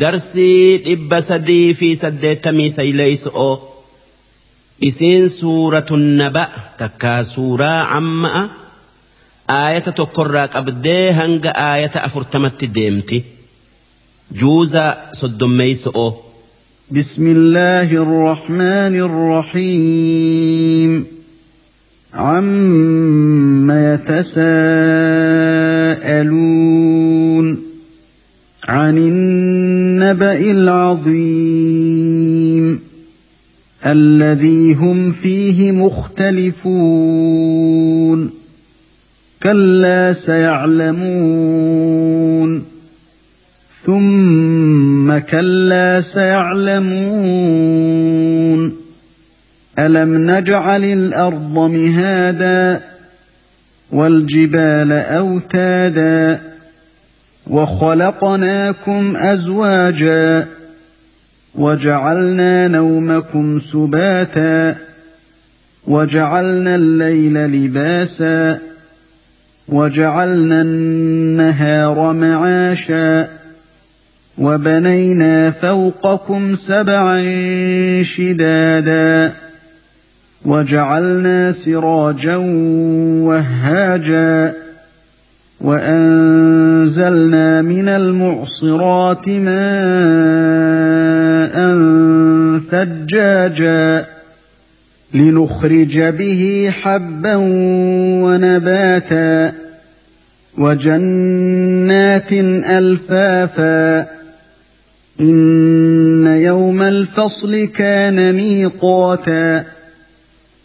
darsii dhibba sadii fi saddeettamii sayleeyso'oo isiin suuratun naba takkaa suuraa camma'a aayata tokkorraa qabdee hanga aayata afurtamatti deemti juuza soddommeeyso'oo بسم الله الرحمن الرحيم عم يتساءلون عن النبأ العظيم الذي هم فيه مختلفون. كلا سيعلمون. ثم كلا سيعلمون. ألم نجعل الأرض مهادا والجبال أوتادا وخلقناكم أزواجا وجعلنا نومكم سباتا وجعلنا الليل لباسا وجعلنا النهار معاشا وبنينا فوقكم سبعا شدادا وجعلنا سراجا وهاجا وانزلنا من المعصرات ماء ثجاجا لنخرج به حبا ونباتا وجنات الفافا ان يوم الفصل كان ميقاتا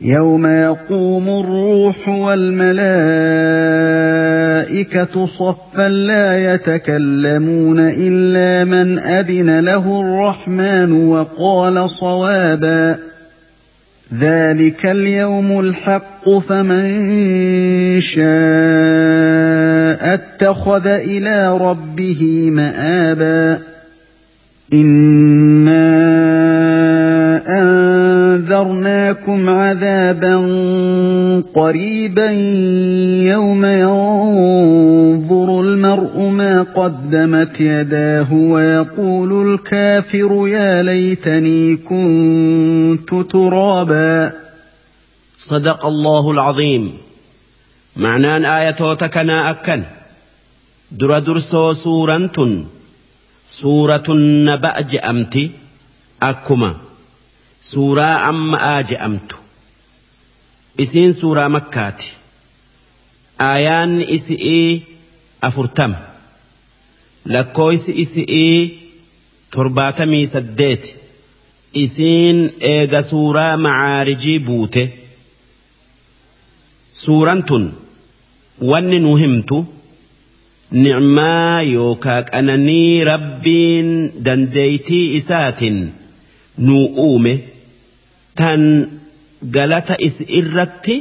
يوم يقوم الروح والملائكه صفا لا يتكلمون الا من اذن له الرحمن وقال صوابا ذلك اليوم الحق فمن شاء اتخذ إلى ربه مابا أنا انذرناكم عذابا قريبا يوم ينظر المرء ما قدمت يداه ويقول الكافر يا ليتني كنت ترابا صدق الله العظيم. معنان آية كنا أكن. در درسو سورة سورة النبأ جأمتي. أكما. Suuraa amma je'amtu isiin suuraa makkaati. Aayaanni isi'ii afurtama. Lakkooysi isi'ii torbaatamii saddeeti. Isiin eega suuraa macaarijii buute. Suuraan tun wanni nu himtu nicmaa yookaa qananii rabbiin dandeeytii isaatiin nuu uume tan galata is irratti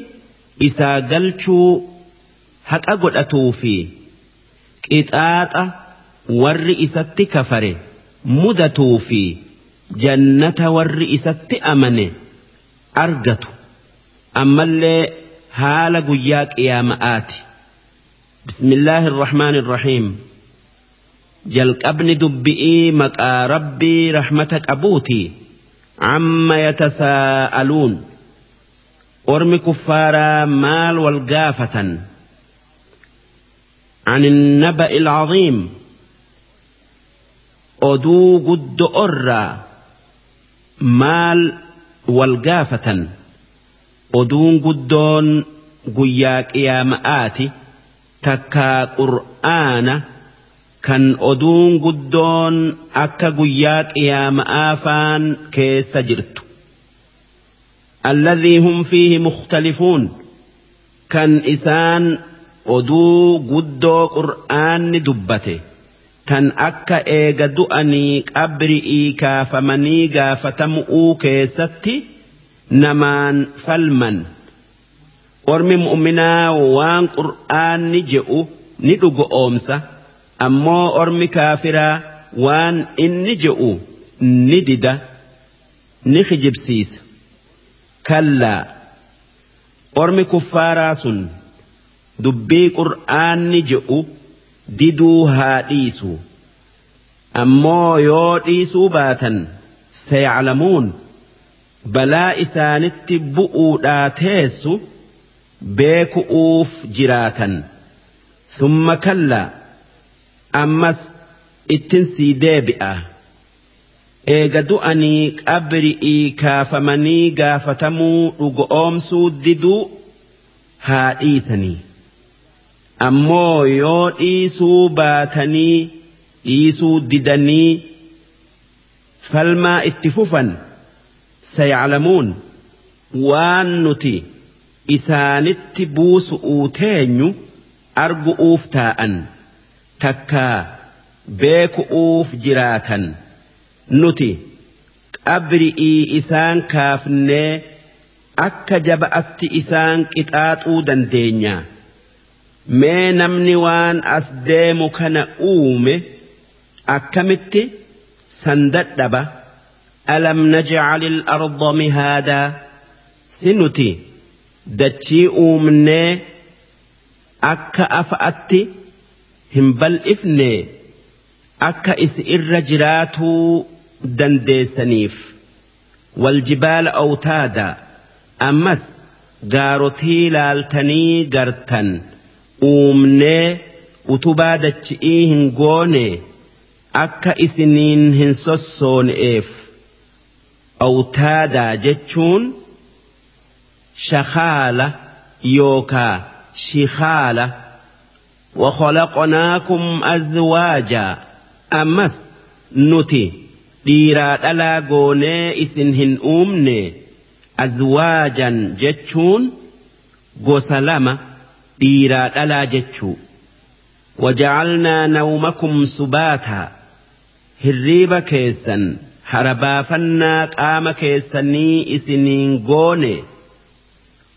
isaa galchuu haqa godhatuu fi qixaaxa warri isatti kafare mudatuu fi jannata warri isatti amane argatu ammallee haala guyyaa qiyaama'aati bismillaahi irrahmaan irrahiim jalqabni dubbi'ii maqaa rabbii rahmata qabuuti amma عما يتساءلون. ارم كفارا مال والقافة عن النبأ العظيم. أدو قد أرى مال والقافة. أدون قدون قياك يا مآتي تكا قرآنَ kan oduun guddoon akka guyyaa qiyaama'aa faan keessa jirtu. Alladhii hum fiihi mukhtalifuun. Kan isaan oduu guddoo qur'aanni dubbate. Tan akka eega du'anii qabri'ii kaafamanii gaafatamu'uu keessatti namaan falman. Ormi mu'minaa waan qur'aanni je'u ni dhugo oomsa ammoo ormi kaafiraa waan inni je'u ni dida ni kijibsiisa kallaa ormi kuffaaraa sun dubbii qur'aanni je'u diduu haa dhiisu. Ammoo yoo dhiisuu baatan sayaclamuun balaa isaanitti bu'uudhaa teessu beeku'uuf jiraatan. Summa kallaa ammas ittin sii deebi'a. Eega du'anii qabri'ii kaafamanii gaafatamuu dhugoomsuu diduu haa dhiisanii. Ammoo yoo dhiisuu baatanii dhiisuu didanii falmaa itti fufan sayaclamuun waan nuti isaanitti buusu'uu teenyu argu'uuf taa'an takkaa beeku'uuf jiraatan. Nuti qabri'ii isaan kaafnee akka jaba'atti isaan qixaaxuu dandeenya. Mee namni waan as deemu kana uume akkamitti san dadhaba? Alam najcal ilarda mihaadaa si nuti dachii uumnee akka afa'atti hin bal'ifne akka isi irra jiraatuu dandeessaniif waljibaala awtaada ammas gaarotii laaltanii gartan uumnee utubaa dachi'ii hin goone akka isiniin hin sossoone'eef awtaadaa jechuun shakaala yookaa shikaala وخلقناكم أزواجا. أمس نتي ديرا ألا غوني إسنهن أمني أزواجا جتشون. غسلما ديرا ألا جتشو. وجعلنا نومكم سباتا. هريبا كيسا هربا فنا قام كيسني إسنين غوني.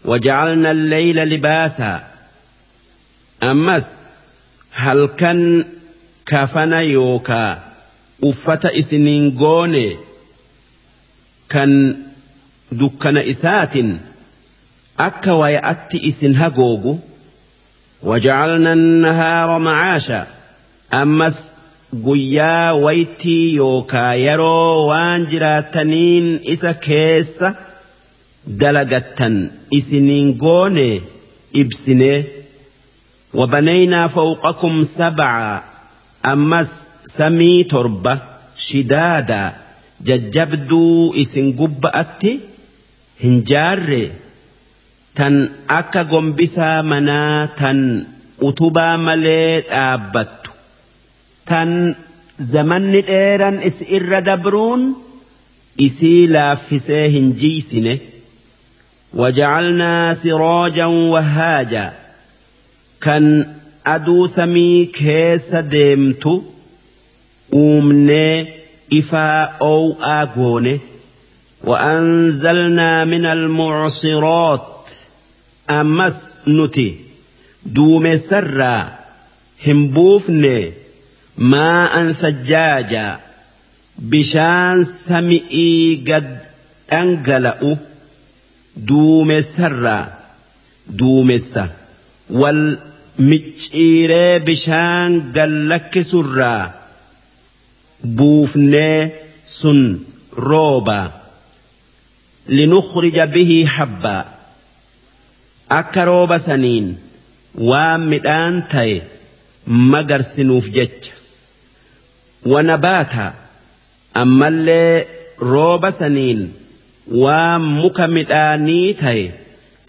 وجعلنا الليل لباسا. أمس halkan kafana yookaa uffata isiniin goone kan dukkana isaatin akka waya'atti isin hagoogu waja'alna annahaara macaasha ammas guyyaa waytii yookaa yeroo waan jiraataniin isa keessa dalagattan isiniin goone ibsinee وبنينا فوقكم سبعا أمس سمي تربة شدادا ججبدو إسن قبة أتي هنجار تن أكا قنبسا منا تن أتوبا مليت آبت تن زمن إيران إس دبرون إسيلا فسيه جيسنه وجعلنا سراجا وهاجا kan aduu samii keessa deemtu uumne ifaa oo'aa goone وأنزلنا من المعصرات ammas nuti duumessa irraa hin buufne ماء ثجاجا bishaan samii gadi أنقلأ دوم سرا دوم سا بشان قلك سرا بوفني سن روبا لنخرج به حبا akka rooba saniin waan midhaan ta'e magarsinuuf jecha wanabaata ammallee rooba saniin waan muka midhaanii ta'e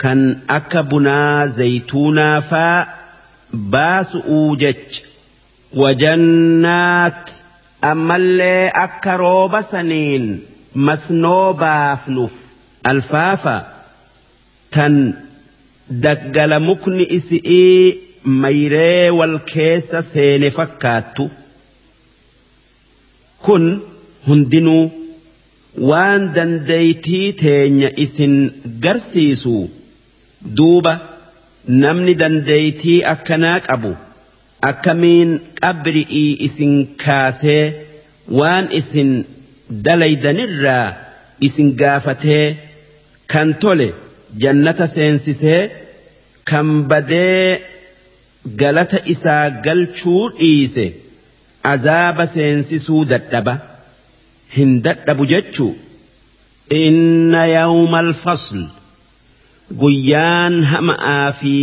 kan akka bunaa zaytuunaa faa baasu'uu jecha wajannaat. Ammallee akka rooba saniin masnoo baafnuuf. Alfaafa. Tan daggala mukni isi'ii mayree wal keessa seene fakkaattu. Kun hundinuu waan dandeeytii teenya isin garsiisu. Duuba namni dandeeytii akkanaa qabu akkamiin qabri'ii isin kaasee waan isin dalaydanirraa isin gaafatee kan tole. jannata seensisee kan badee galata isaa galchuu dhiise azaaba seensisuu dadhaba hin dadhabu jechuu inna yawma alfasl guyyaan hama'aa fi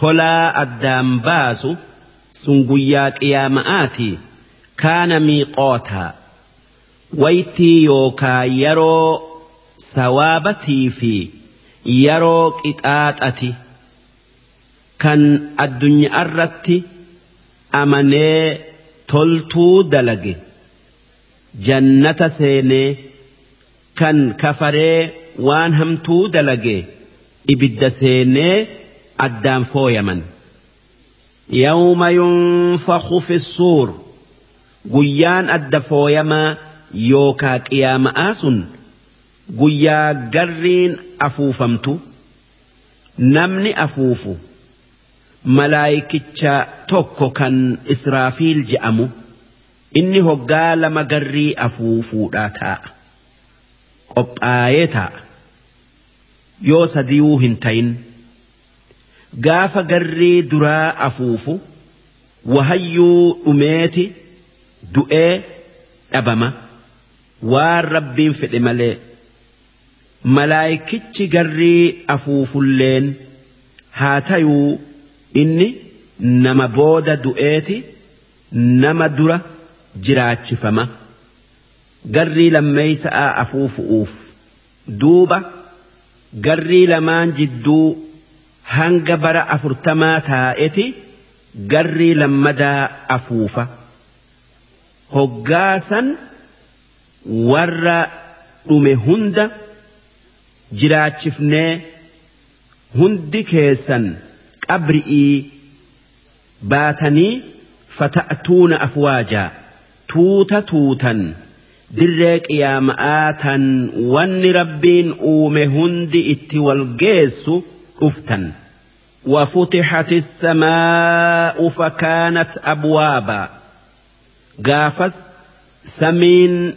tolaa addaan baasu sun guyyaa qiyaama'aati. Kaana miiqootaa waytii yookaa yeroo sawaabatii fi yeroo qixaaxati. Kan addunyaa irratti amanee toltuu dalage. Jannata seenee kan kafaree waan hamtuu dalage ibidda seenee addaan fooyaman. Yawma yunfaqu fi suur guyyaan adda fooyamaa yookaa qiyaama'aa sun guyyaa garriin afuufamtu namni afuufu malaayikicha tokko kan israafiil je'amu inni hoggaa lama garrii afuufuudhaa taa'a qophaayee taa'a. Yoo sadiyuu hin tayin gaafa garrii duraa afuufu wahayyuu dhumeeti du'ee dhabama waan rabbiin fedhe malee malaayikichi garrii afuufulleen haa tayuu inni nama booda du'eeti nama dura jiraachifama garrii lammeeysa'a afuufu'uuf duuba garrii lamaan jidduu hanga bara afurtamaa taa'eti garrii lammadaa afuufa. Hoggaasan warra dhume hunda jiraachifnee hundi keessan qabri'ii baatanii fata'atuuna afwaajaa tuuta tuutan dirree qiyaama'aa tan wanni rabbiin uume hundi itti wal geessu وفتحت السماء فكانت أبوابا قافس سمين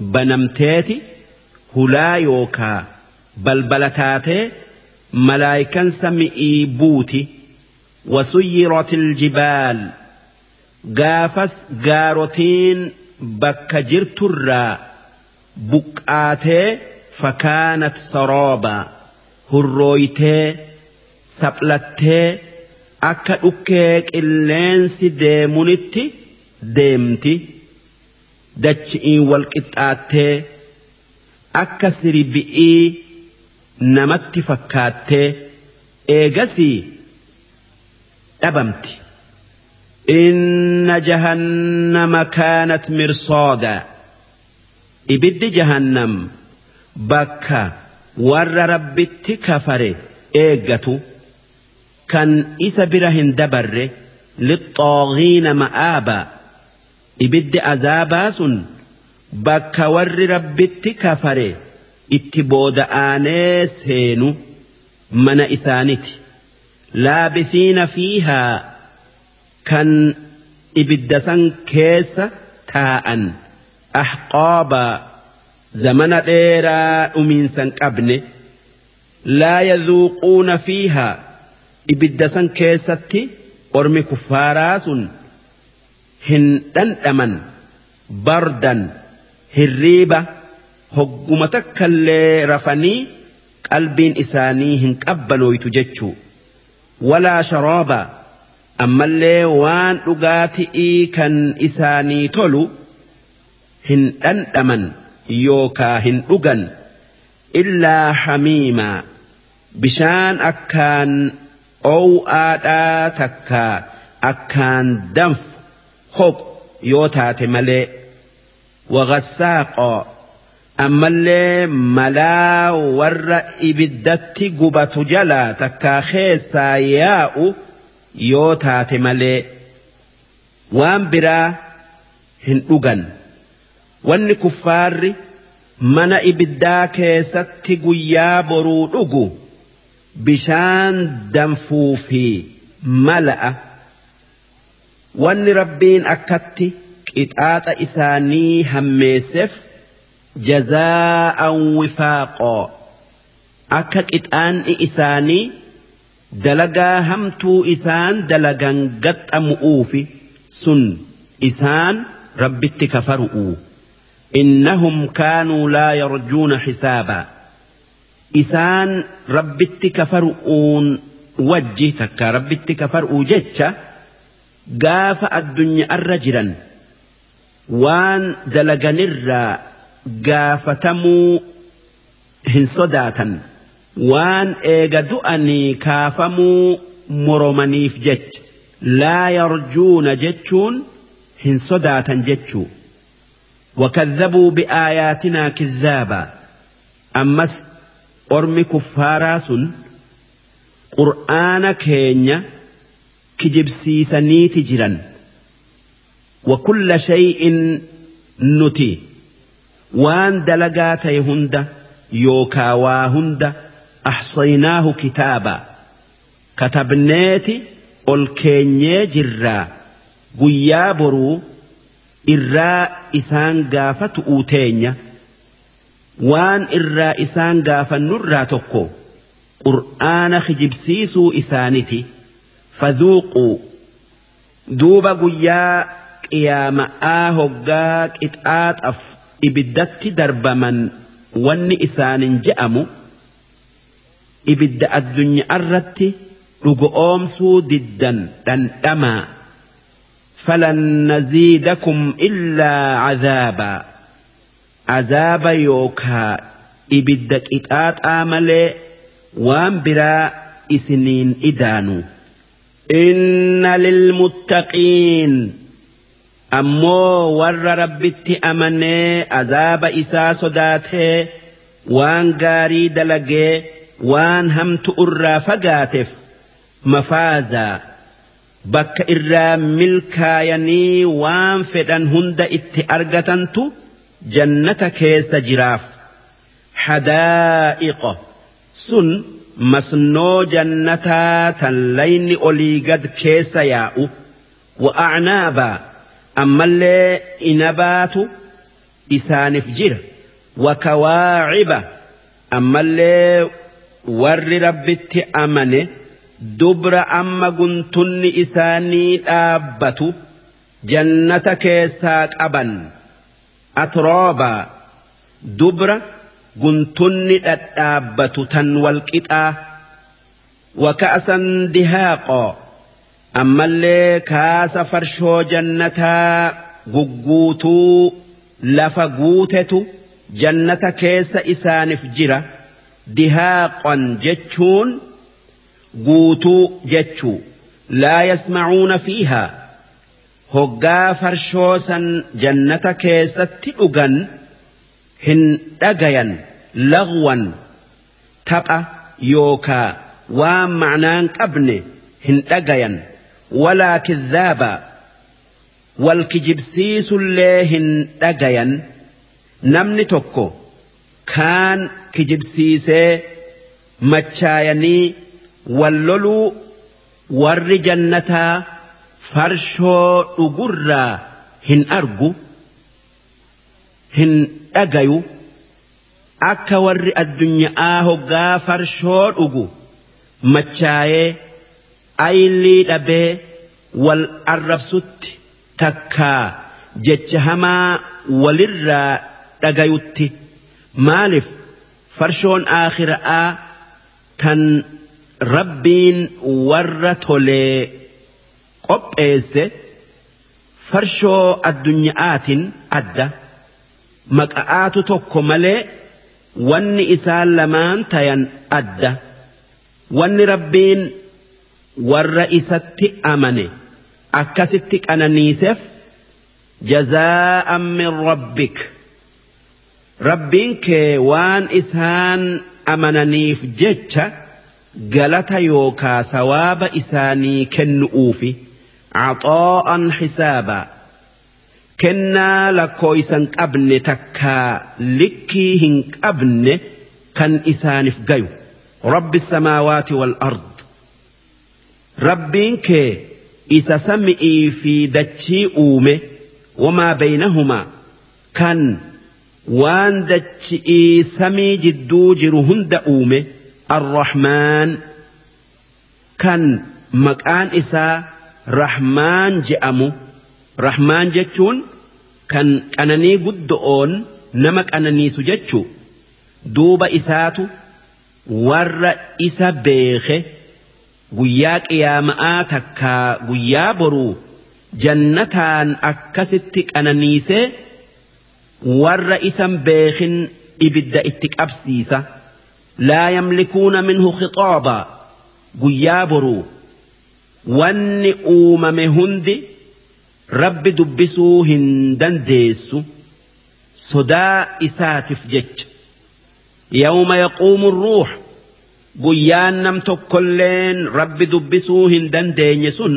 بنمتاتي هلا يوكا بلبلتاتي ملايكا سمئي بوتي وسيرت الجبال قافس جارتين bakka jirturraa buqqaatee fakaanat sarooba hurrooytee saplattee akka dhukkee qilleensi deemunitti deemti dachi'iin wal qixxaattee akka sirbi'ii namatti fakkaattee eegasii dhabamti. إن جهنم كانت مرصادا ibiddi jahannam bakka warra rabbitti kafare eeggatu kan isa bira hin dabarre lixxoogiina ma'aaba ibiddi azaabaa sun bakka warri rabbitti kafare itti booda'aanee seenu mana isaaniti laabisiina fiihaa كان إبدسان كيسا تاء أحقابا زمن ديرا أمينسان أبني لا يذوقون فيها إبدسان كيستي أرمي كفاراس هن أمن بردا هريبة هجمتك اللي رفني قلبين إساني هن أبنوا يتججوا ولا شرابا ammallee waan dhugaatii kan isaanii tolu hin dhandhaman yookaa hin dhugan illaa hamiimaa bishaan akkaan ow'aadhaa takkaa akkaan danfu hoqu yoo taate malee wagasaaqoo ammallee malaa warra ibiddatti gubatu jalaa takkaa keessaa yaa'u yoo taate malee waan biraa hin dhugan. Wanni kuffaarri mana ibiddaa keessatti guyyaa boruu dhugu bishaan danfuu fi mala'a. Wanni rabbiin akkatti qixaaxa isaanii hammeesseef jazaa'an wifaaqoo akka qixaanni isaanii dalagaa hamtuu isaan dalagan gaxxamu'uufi sun isaan rabbitti kafaru'u. Innahum kaanuu laa yarjuuna xisaabaa. Isaan rabbitti kafaru'uun wajji takka rabbitti kafaru'u jecha gaafa addunyaarra jiran waan dalaganirraa gaafatamuu hin sodaatan waan eega du'anii kaafamuu moromaniif jecha laa yarjuuna jechuun hin sodaatan jechuu وكذبوا بآياتنا كذابا أمس أرمي كفارا سن قرآن كينيا كجب سيسني تجرا وكل شيء نتي وان دلقات يهند يوكا واهند أحصيناه كتابا كتبنيتي الكينيا جرا قيا برو irraa isaan gaafatu uuteenya waan irraa isaan gaafannurraa tokko qur'aana kijibsiisuu isaaniti fadhuuquu duuba guyyaa qiyaama'aa hoggaa qixaaxaf ibiddatti darbaman wanni isaanin je'amu ibidda addunyaa irratti dhugoomsuu diddan dhandhamaa فلن نزيدكم إلا عذابا عذاب يوكا إبدك إتات آملي وان برا إسنين إدانو إن للمتقين أمو ور ربت أمني عذاب إسا صداته وان غاري دلقي وان همت أرى فقاتف مفازا bakka irraa milkaayanii waan fedhan hunda itti argatantu jannata keessa jiraaf hadaa'iqa sun masnoo jannataa tan layni olii gad keessa yaa'u wa'acnaabaa ammallee inabaatu isaaniif jira wakawaaciba ammallee warri rabbitti amane dubra amma guntunni isaanii dhaabbatu jannata keessaa qaban atroobaa dubra guntunni dhadhaabbatu tan walqixaa waka'asan dihaaqoo ammallee kaasa farshoo jannataa gugguutuu lafa guutetu jannata keessa isaaniif jira دهاقا جتشون قوتو جتشو لا يسمعون فيها. هقا فرشوسا جنة كيسة تلقن هن أغيا لغوا تقى يوكا ومعنى قبن هن أغيا ولا كذابا. والكجبسيس اللي هن أغيا نمن تكو كان kijibsiisee machaayanii wal loluu warri jannataa farshoo dhugurraa hin argu hin dhagayu akka warri addunyaa hoggaa farshoo dhugu machaayee aylii dhabee wal arrabsutti takkaa jecha hamaa walirraa dhagayutti maaliif farshoon aakhira'aa tan rabbiin warra tolee qopheesse farshoo addunyaatiin adda maqa'aatu tokko malee wanni isaan lamaan tayan adda wanni rabbiin warra isatti amane akkasitti qananiiseef jazaa'an min rabbik rabbiin kee waan isaan amananiif jecha galata yookaa sawaaba isaanii kennu'uufi caxaa'an xisaaba. Kennaa lakkooysan qabne takkaa likkii hin qabne kan isaaniif gayu. Rabbi samaawaati wal ard. Rabbiin kee isa sami'ii fi dachii uume wamaa baynahumaa kan waan dachi'ii samii jidduu jiru hunda uume arrahmaan kan maqaan isaa rahmaan je'amu. Rahmaan jechuun kan qananii guddo'oon nama qananiisu jechuu. Duuba isaatu warra isa beeke guyyaa qiyaama'aa takkaa guyyaa boruu jannataan akkasitti qananiisee warra isan beekin ibidda itti qabsiisa laa yamlikuuna minhu khixaaba guyyaa boruu wanni uumame hundi rabbi dubbisuu hin dandeessu sodaa isaatiif jecha yawma yaquumu ruux guyyaan nam tokkolleen rabbi dubbisuu hin dandeenye sun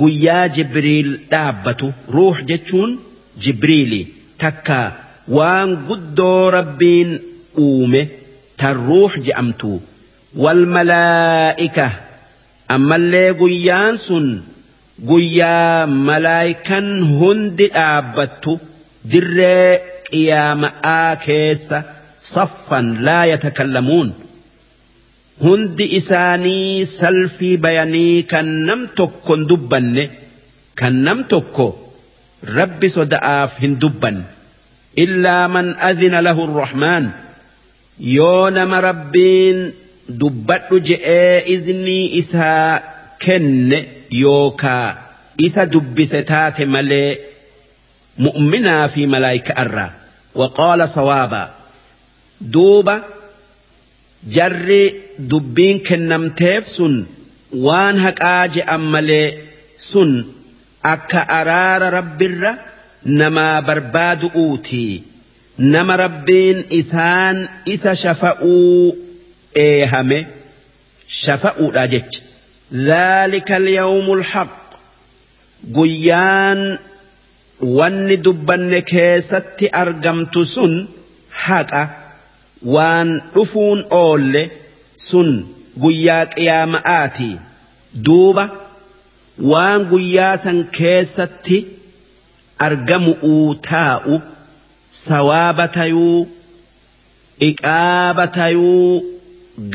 guyyaa jibriil dhaabbatu ruux jechuun jibriili takka waan guddoo rabbiin uume tan ruux je'amtu. Wal malaa'ika ammallee guyyaan sun guyyaa malaayikan hundi dhaabbattu dirree qiyaama'aa keessa saffan laa yatakallamuun. Hundi isaanii salfii bayanii kan nam tokko hin dubbanne kan nam tokko ربي صدعاف هندبا إلا من أذن له الرحمن. يونم ربين دبت إذني إسا كن يوكا. إسا دب ستات ملي مؤمنا في ملائكة أرى وقال صوابا دوبا جري دبين كنم تيف سن وان هكاج أم ملي سن. haqaa je'an malee sun akka araara rabbirra namaa barbaadu'uuti nama rabbiin isaan isa shafa'uu eehame shafa'uudha jecha ذلك اليوم الحق guyyaan wanni dubbanne keessatti argamtu sun haqa waan dhufuun oolle sun guyyaa qiyaama'aati duuba waan guyyaa san keessatti argamu'uu taa'u sawaaba tayuu iqaaba tayuu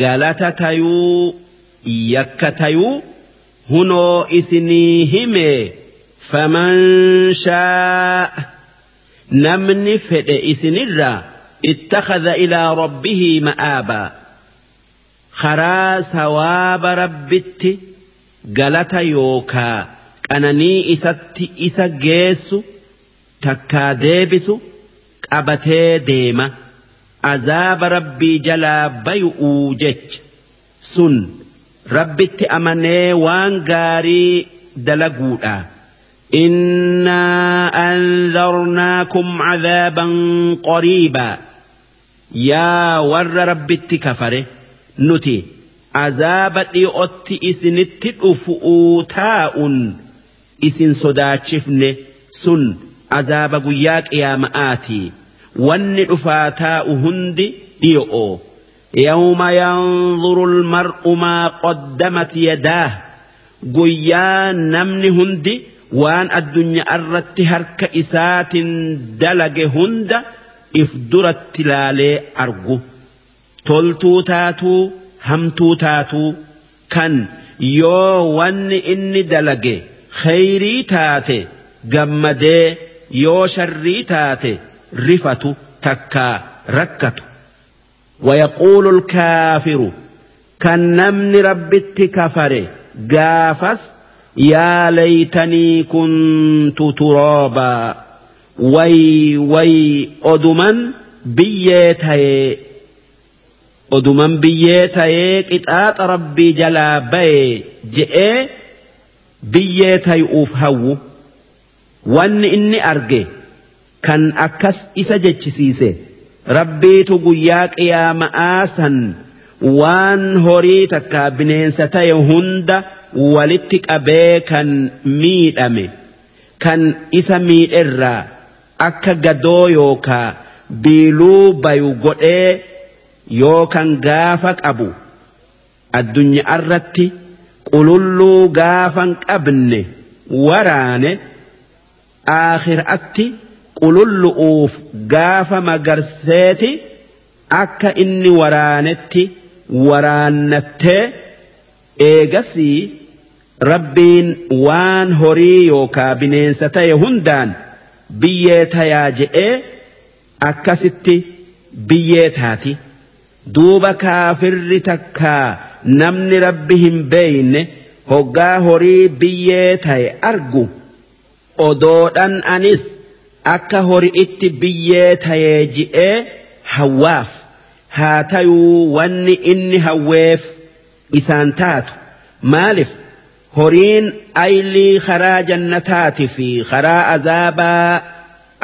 galata tayuu yakka tayuu hunoo isinii himee faman shaa namni fedhe isinirraa اتخذ إلى ربه مآبا خرا ثواب ربت قلت يوكا أنني إست إسا جيس تكا ديبس قبتي ديما عذاب ربي جلا بيؤو جج سن ربت أمني وان غاري دلقودا إنا أنذرناكم عذابا قريبا يا ور رب كفره نتي عذاب لأتي إسنت أفؤوتاء إسن صداتشفن سن عذاب قياك يا مآتي ون أفاتاء هند ليؤو يوم ينظر المرء ما قدمت يداه قيا نمن هندي waan addunyaa irratti harka isaatiin dalage hunda if duratti laalee argu toltuu taatuu همتو تاتو كان يو ون إني دلقي خيري تاتي قمدي يو شري تاتي رفتو تكا ركتو ويقول الكافر كان نمن ربت كفري قافس يا ليتني كنت ترابا وي وي أدما بيتي oduman biyyee ta'ee qixaaxa rabbii jalaa ba'e je'ee biyyee tayuuf hawwu wanni inni arge kan akkas isa jechisiise rabbiitu guyyaa qiyaama'aa san waan horii takka bineensa ta'e hunda walitti qabee kan miidhame kan isa miidherraa akka gadoo yookaa biiluu bayu godhee. Yookan gaafa qabu addunyaa irratti qululluu gaafan qabne waraane aakhiraatti qulullu'uuf gaafa magarseeti akka inni waraanetti waraannattee eegasii rabbiin waan horii yookaa bineensa ta'e hundaan biyyee tayaa je'ee akkasitti biyyee taati duuba kaafirri takkaa namni rabbi hin beeyne hoggaa horii biyyee ta'e argu. Odoodhan anis akka hori'itti biyyee tayee ji'ee hawwaaf. Haa tayuu wanni inni hawweef isaan taatu. Maaliif? Horiin aylii karaa jannataati fi karaa azaabaa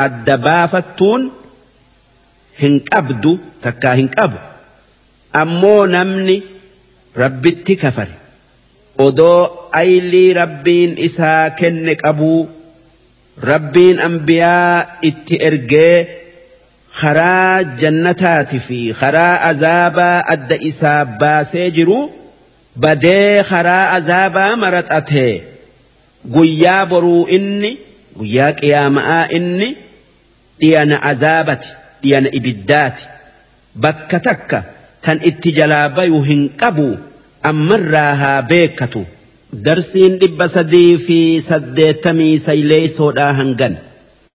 adda baafattuun hin qabdu takkaa hin qabu ammoo namni rabbitti kafare. Odoo aylii rabbiin isaa kenne qabuu rabbiin ambiyaa itti ergee karaa jannataati fi karaa azaabaa adda isaa baasee jiru badee karaa azaabaa maraxatee guyyaa boruu inni guyyaa qiyaama'aa inni dhiyana azaabati dhiyana ibiddaati. Bakka takka tan itti jalaa bayu hin qabu ammarraa haa beekatu. darsiin dhibba sadii fi saddeettamii sayleeysoodhaa hangan.